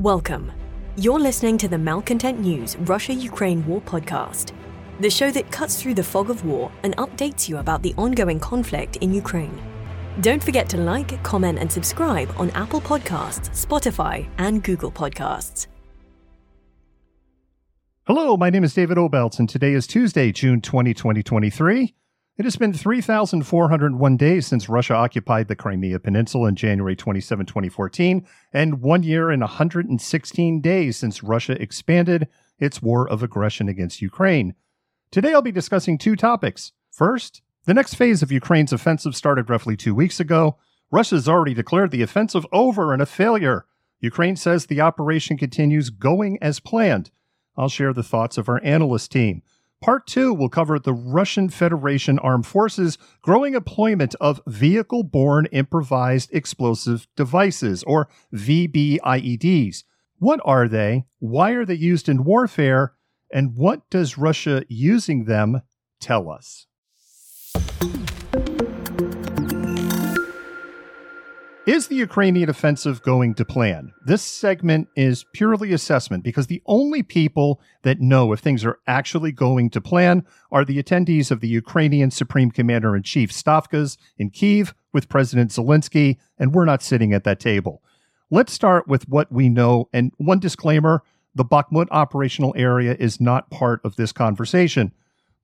Welcome. You're listening to the Malcontent News Russia Ukraine War Podcast, the show that cuts through the fog of war and updates you about the ongoing conflict in Ukraine. Don't forget to like, comment, and subscribe on Apple Podcasts, Spotify, and Google Podcasts. Hello, my name is David Obelcz, and today is Tuesday, June 20, 2023. It has been 3,401 days since Russia occupied the Crimea Peninsula in January 27, 2014, and one year and 116 days since Russia expanded its war of aggression against Ukraine. Today I'll be discussing two topics. First, the next phase of Ukraine's offensive started roughly two weeks ago. Russia's already declared the offensive over and a failure. Ukraine says the operation continues going as planned. I'll share the thoughts of our analyst team. Part two will cover the Russian Federation Armed Forces' growing employment of vehicle borne improvised explosive devices, or VBIEDs. What are they? Why are they used in warfare? And what does Russia using them tell us? Is the Ukrainian offensive going to plan? This segment is purely assessment because the only people that know if things are actually going to plan are the attendees of the Ukrainian Supreme Commander in Chief Stavkas in Kiev with President Zelensky, and we're not sitting at that table. Let's start with what we know. And one disclaimer the Bakhmut operational area is not part of this conversation.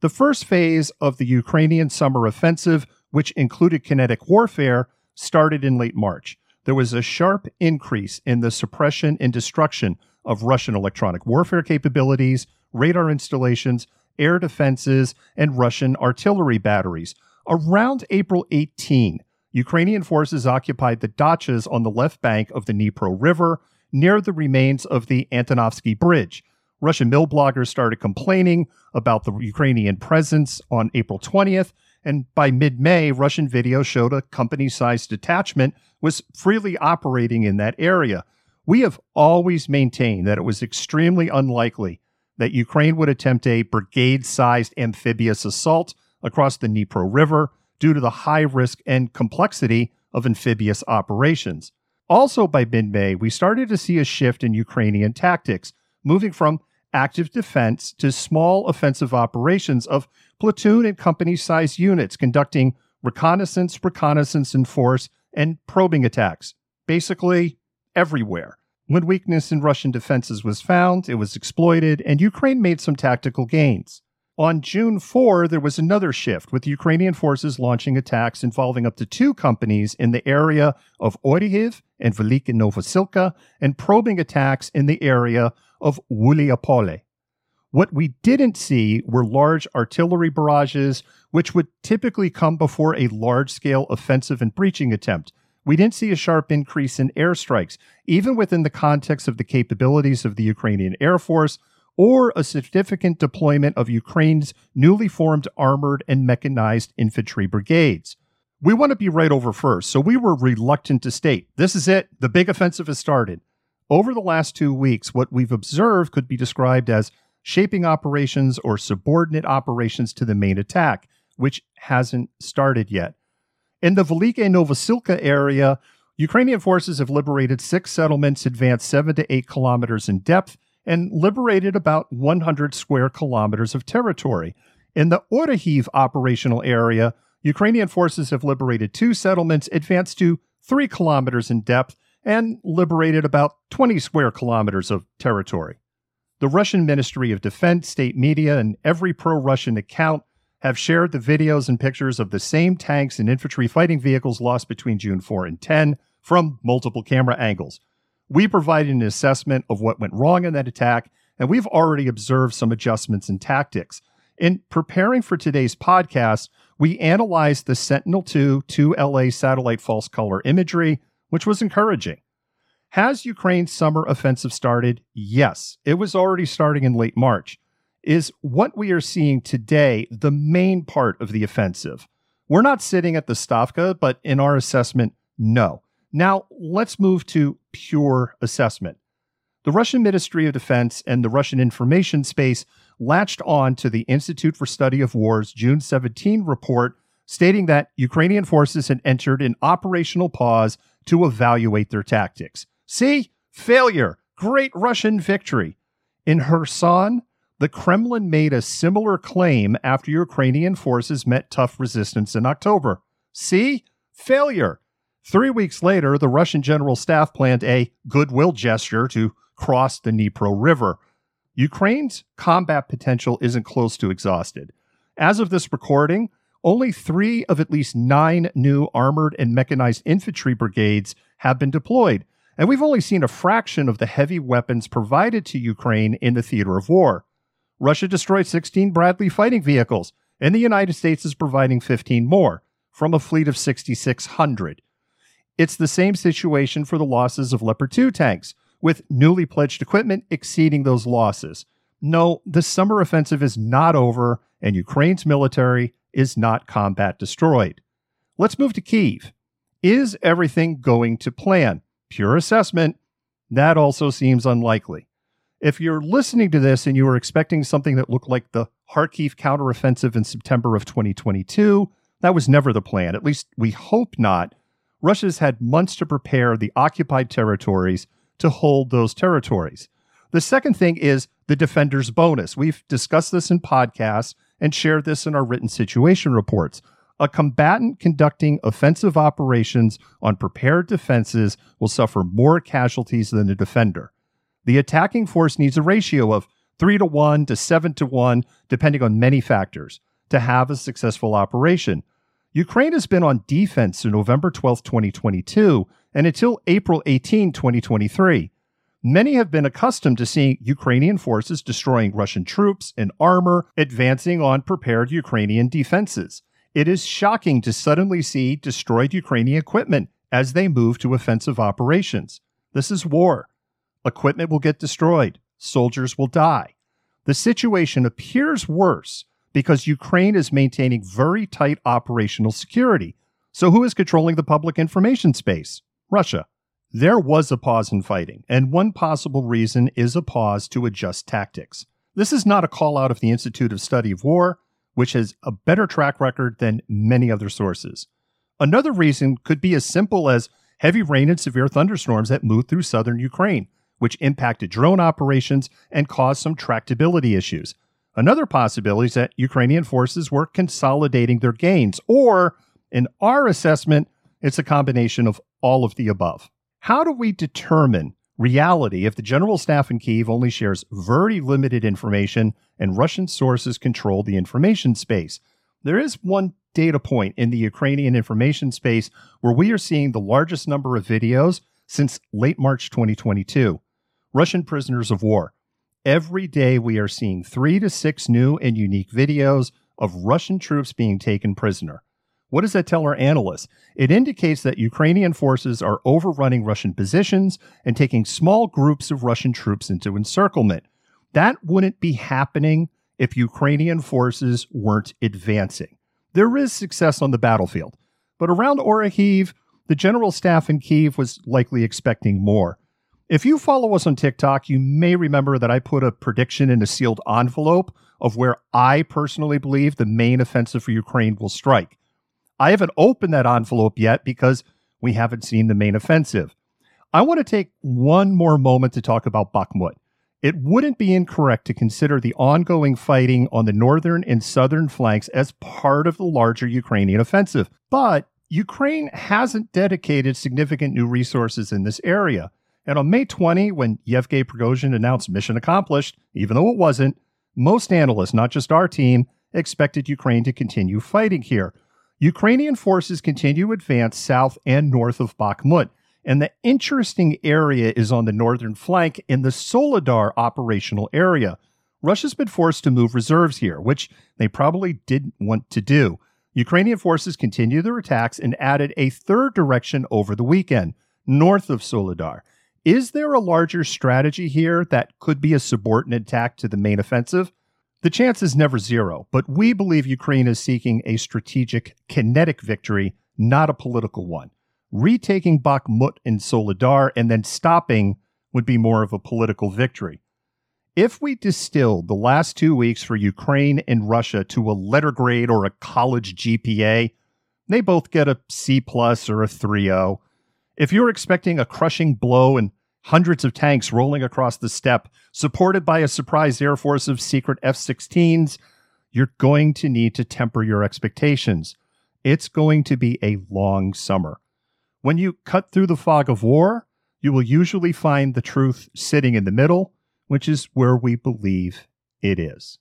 The first phase of the Ukrainian summer offensive, which included kinetic warfare, started in late March. There was a sharp increase in the suppression and destruction of Russian electronic warfare capabilities, radar installations, air defenses, and Russian artillery batteries. Around April 18, Ukrainian forces occupied the dachas on the left bank of the Dnipro River near the remains of the Antonovsky Bridge. Russian mil bloggers started complaining about the Ukrainian presence on April 20th and by mid May, Russian video showed a company sized detachment was freely operating in that area. We have always maintained that it was extremely unlikely that Ukraine would attempt a brigade sized amphibious assault across the Dnipro River due to the high risk and complexity of amphibious operations. Also, by mid May, we started to see a shift in Ukrainian tactics, moving from active defense to small offensive operations of platoon and company sized units conducting reconnaissance, reconnaissance in force, and probing attacks, basically everywhere. When weakness in Russian defenses was found, it was exploited, and Ukraine made some tactical gains. On June 4, there was another shift, with Ukrainian forces launching attacks involving up to two companies in the area of Orikhiv and Velika Novosilka, and probing attacks in the area of Uliapole. What we didn't see were large artillery barrages, which would typically come before a large scale offensive and breaching attempt. We didn't see a sharp increase in airstrikes, even within the context of the capabilities of the Ukrainian Air Force, or a significant deployment of Ukraine's newly formed armored and mechanized infantry brigades. We want to be right over first, so we were reluctant to state this is it, the big offensive has started. Over the last two weeks, what we've observed could be described as shaping operations or subordinate operations to the main attack, which hasn't started yet. In the Velika Novosilka area, Ukrainian forces have liberated six settlements, advanced seven to eight kilometers in depth, and liberated about 100 square kilometers of territory. In the Orikhiv operational area, Ukrainian forces have liberated two settlements, advanced to three kilometers in depth, and liberated about 20 square kilometers of territory. The Russian Ministry of Defense, state media, and every pro Russian account have shared the videos and pictures of the same tanks and infantry fighting vehicles lost between June 4 and 10 from multiple camera angles. We provided an assessment of what went wrong in that attack, and we've already observed some adjustments in tactics. In preparing for today's podcast, we analyzed the Sentinel 2 2LA satellite false color imagery, which was encouraging. Has Ukraine's summer offensive started? Yes, it was already starting in late March. Is what we are seeing today the main part of the offensive? We're not sitting at the Stavka, but in our assessment, no. Now, let's move to pure assessment. The Russian Ministry of Defense and the Russian information space latched on to the Institute for Study of War's June 17 report stating that Ukrainian forces had entered an operational pause to evaluate their tactics. See? Failure. Great Russian victory. In Kherson, the Kremlin made a similar claim after Ukrainian forces met tough resistance in October. See? Failure. Three weeks later, the Russian general staff planned a goodwill gesture to cross the Dnipro River. Ukraine's combat potential isn't close to exhausted. As of this recording, only three of at least nine new armored and mechanized infantry brigades have been deployed, and we've only seen a fraction of the heavy weapons provided to Ukraine in the theater of war. Russia destroyed 16 Bradley fighting vehicles, and the United States is providing 15 more from a fleet of 6,600. It's the same situation for the losses of Leopard 2 tanks, with newly pledged equipment exceeding those losses. No, the summer offensive is not over, and Ukraine's military is not combat destroyed. Let's move to Kiev. Is everything going to plan? Pure assessment. That also seems unlikely. If you're listening to this and you were expecting something that looked like the Kharkiv counteroffensive in September of 2022, that was never the plan. At least we hope not. Russia's had months to prepare the occupied territories to hold those territories. The second thing is the defender's bonus. We've discussed this in podcasts and share this in our written situation reports. A combatant conducting offensive operations on prepared defenses will suffer more casualties than a defender. The attacking force needs a ratio of 3 to 1 to 7 to 1, depending on many factors, to have a successful operation. Ukraine has been on defense since November 12, 2022, and until April 18, 2023. Many have been accustomed to seeing Ukrainian forces destroying Russian troops and armor, advancing on prepared Ukrainian defenses. It is shocking to suddenly see destroyed Ukrainian equipment as they move to offensive operations. This is war. Equipment will get destroyed, soldiers will die. The situation appears worse because Ukraine is maintaining very tight operational security. So, who is controlling the public information space? Russia. There was a pause in fighting, and one possible reason is a pause to adjust tactics. This is not a call out of the Institute of Study of War, which has a better track record than many other sources. Another reason could be as simple as heavy rain and severe thunderstorms that moved through southern Ukraine which impacted drone operations and caused some tractability issues. Another possibility is that Ukrainian forces were consolidating their gains, or, in our assessment, it's a combination of all of the above. How do we determine reality if the general staff in Kiev only shares very limited information and Russian sources control the information space? There is one data point in the Ukrainian information space where we are seeing the largest number of videos since late March 2022. Russian prisoners of war. Every day we are seeing three to six new and unique videos of Russian troops being taken prisoner. What does that tell our analysts? It indicates that Ukrainian forces are overrunning Russian positions and taking small groups of Russian troops into encirclement. That wouldn't be happening if Ukrainian forces weren't advancing. There is success on the battlefield, but around Orikhiv, the general staff in Kiev was likely expecting more. If you follow us on TikTok, you may remember that I put a prediction in a sealed envelope of where I personally believe the main offensive for Ukraine will strike. I haven't opened that envelope yet because we haven't seen the main offensive. I want to take one more moment to talk about Bakhmut. It wouldn't be incorrect to consider the ongoing fighting on the northern and southern flanks as part of the larger Ukrainian offensive, but Ukraine hasn't dedicated significant new resources in this area. And on May 20, when Yevgeny Prigozhin announced mission accomplished, even though it wasn't, most analysts, not just our team, expected Ukraine to continue fighting here. Ukrainian forces continue to advance south and north of Bakhmut, and the interesting area is on the northern flank in the Soledar operational area. Russia's been forced to move reserves here, which they probably didn't want to do. Ukrainian forces continue their attacks and added a third direction over the weekend, north of Soledar. Is there a larger strategy here that could be a subordinate attack to the main offensive? The chance is never zero, but we believe Ukraine is seeking a strategic, kinetic victory, not a political one. Retaking Bakhmut and Soledar and then stopping would be more of a political victory. If we distilled the last two weeks for Ukraine and Russia to a letter grade or a college GPA, they both get a C plus or a 3.0. If you're expecting a crushing blow and hundreds of tanks rolling across the steppe, supported by a surprise air force of secret F 16s, you're going to need to temper your expectations. It's going to be a long summer. When you cut through the fog of war, you will usually find the truth sitting in the middle, which is where we believe it is.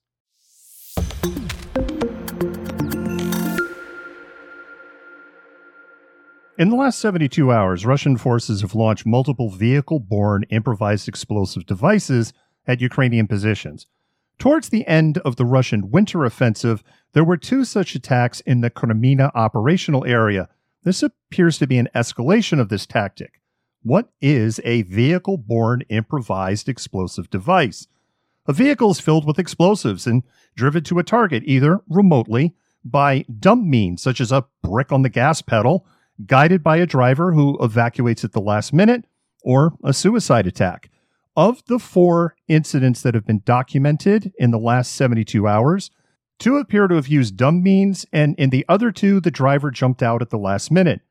In the last 72 hours, Russian forces have launched multiple vehicle borne improvised explosive devices at Ukrainian positions. Towards the end of the Russian winter offensive, there were two such attacks in the Kreminna operational area. This appears to be an escalation of this tactic. What is a vehicle borne improvised explosive device? A vehicle is filled with explosives and driven to a target either remotely by dumb means, such as a brick on the gas pedal guided by a driver who evacuates at the last minute, or a suicide attack. Of the four incidents that have been documented in the last 72 hours, two appear to have used dumb means, and in the other two, the driver jumped out at the last minute.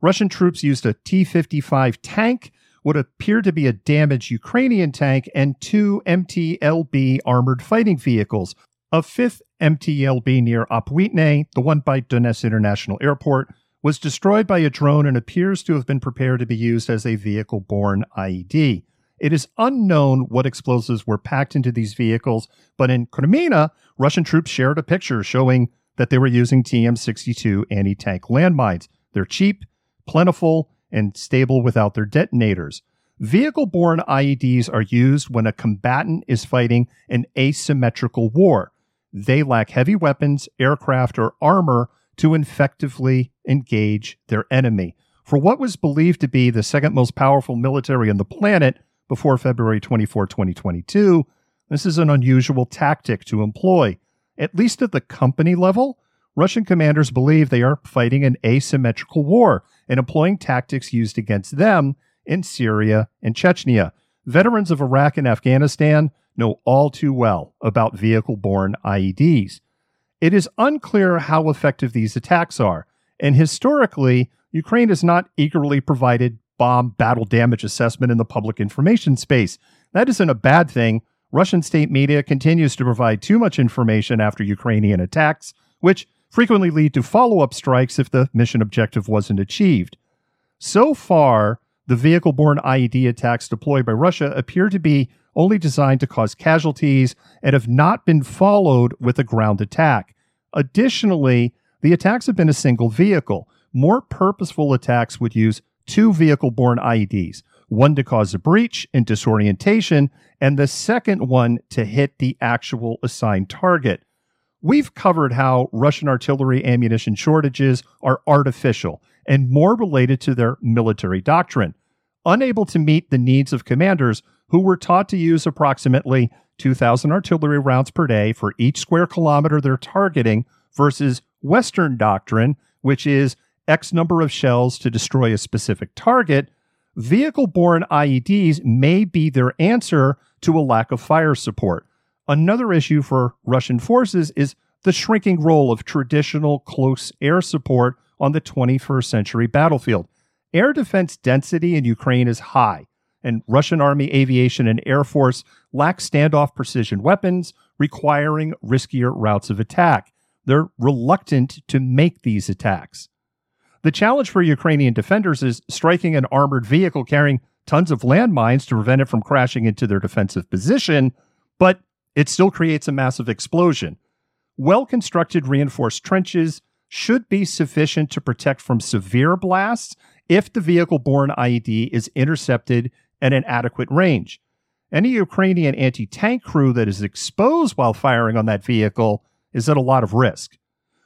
Russian troops used a T 55 tank, what appeared to be a damaged Ukrainian tank, and two MTLB armored fighting vehicles. A fifth MTLB near Opytne, the one by Donetsk International Airport, was destroyed by a drone and appears to have been prepared to be used as a vehicle borne IED. It is unknown what explosives were packed into these vehicles, but in Kreminna, Russian troops shared a picture showing that they were using TM 62 anti tank landmines. They're cheap, plentiful, and stable without their detonators. Vehicle borne IEDs are used when a combatant is fighting an asymmetrical war. They lack heavy weapons, aircraft, or armor to effectively engage their enemy. For what was believed to be the second most powerful military on the planet before February 24, 2022, this is an unusual tactic to employ. At least at the company level, Russian commanders believe they are fighting an asymmetrical war and employing tactics used against them in Syria and Chechnya. Veterans of Iraq and Afghanistan know all too well about vehicle borne IEDs. It is unclear how effective these attacks are, and historically, Ukraine has not eagerly provided bomb battle damage assessment in the public information space. That isn't a bad thing. Russian state media continues to provide too much information after Ukrainian attacks, which frequently lead to follow up strikes if the mission objective wasn't achieved. So far, the vehicle borne IED attacks deployed by Russia appear to be only designed to cause casualties and have not been followed with a ground attack. Additionally, the attacks have been a single vehicle. More purposeful attacks would use two vehicle borne IEDs, one to cause a breach and disorientation, and the second one to hit the actual assigned target. We've covered how Russian artillery ammunition shortages are artificial and more related to their military doctrine. Unable to meet the needs of commanders, who were taught to use approximately 2,000 artillery rounds per day for each square kilometer they're targeting, versus Western doctrine, which is X number of shells to destroy a specific target, vehicle borne IEDs may be their answer to a lack of fire support. Another issue for Russian forces is the shrinking role of traditional close air support on the 21st century battlefield. Air defense density in Ukraine is high, and Russian Army aviation and Air Force lack standoff precision weapons, requiring riskier routes of attack. They're reluctant to make these attacks. The challenge for Ukrainian defenders is striking an armored vehicle carrying tons of landmines to prevent it from crashing into their defensive position, but it still creates a massive explosion. Well constructed reinforced trenches should be sufficient to protect from severe blasts if the vehicle borne IED is intercepted at an adequate range. Any Ukrainian anti tank crew that is exposed while firing on that vehicle is at a lot of risk.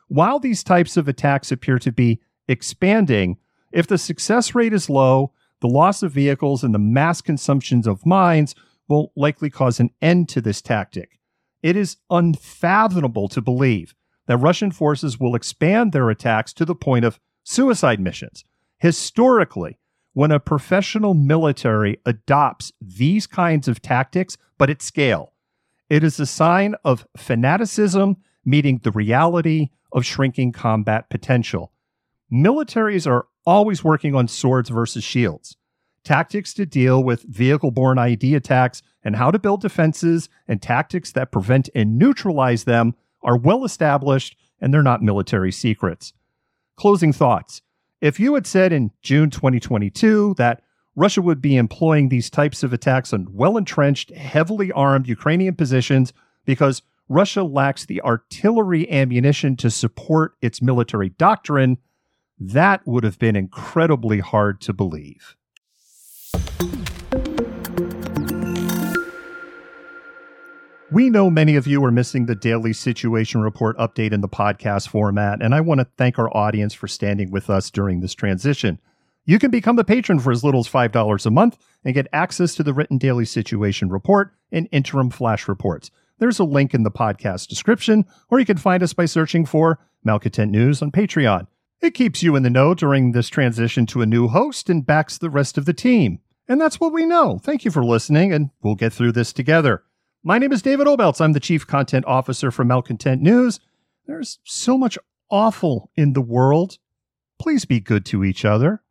While these types of attacks appear to be expanding, if the success rate is low, the loss of vehicles and the mass consumptions of mines will likely cause an end to this tactic. It is unfathomable to believe that Russian forces will expand their attacks to the point of suicide missions. Historically, when a professional military adopts these kinds of tactics, but at scale. It is a sign of fanaticism meeting the reality of shrinking combat potential. Militaries are always working on swords versus shields. tactics to deal with vehicle borne ID attacks, and how to build defenses and tactics that prevent and neutralize them are well established and they're not military secrets. Closing thoughts. If you had said in June 2022 that Russia would be employing these types of attacks on well entrenched, heavily armed Ukrainian positions because Russia lacks the artillery ammunition to support its military doctrine, that would have been incredibly hard to believe. We know many of you are missing the daily situation report update in the podcast format, and I want to thank our audience for standing with us during this transition. You can become a patron for as little as $5 a month and get access to the written daily situation report and interim flash reports. There's a link in the podcast description, or you can find us by searching for Malcontent News on Patreon. It keeps you in the know during this transition to a new host and backs the rest of the team. And that's what we know. Thank you for listening, and we'll get through this together. My name is David Obelcz. I'm the Chief Content Officer for Malcontent News. There's so much awful in the world. Please be good to each other.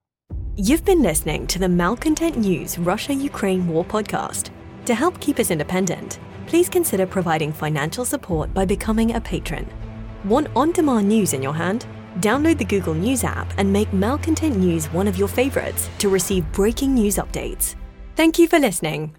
You've been listening to the Malcontent News Russia Ukraine War podcast. To help keep us independent, please consider providing financial support by becoming a patron. Want on demand news in your hand? Download the Google News app and make Malcontent News one of your favorites to receive breaking news updates. Thank you for listening.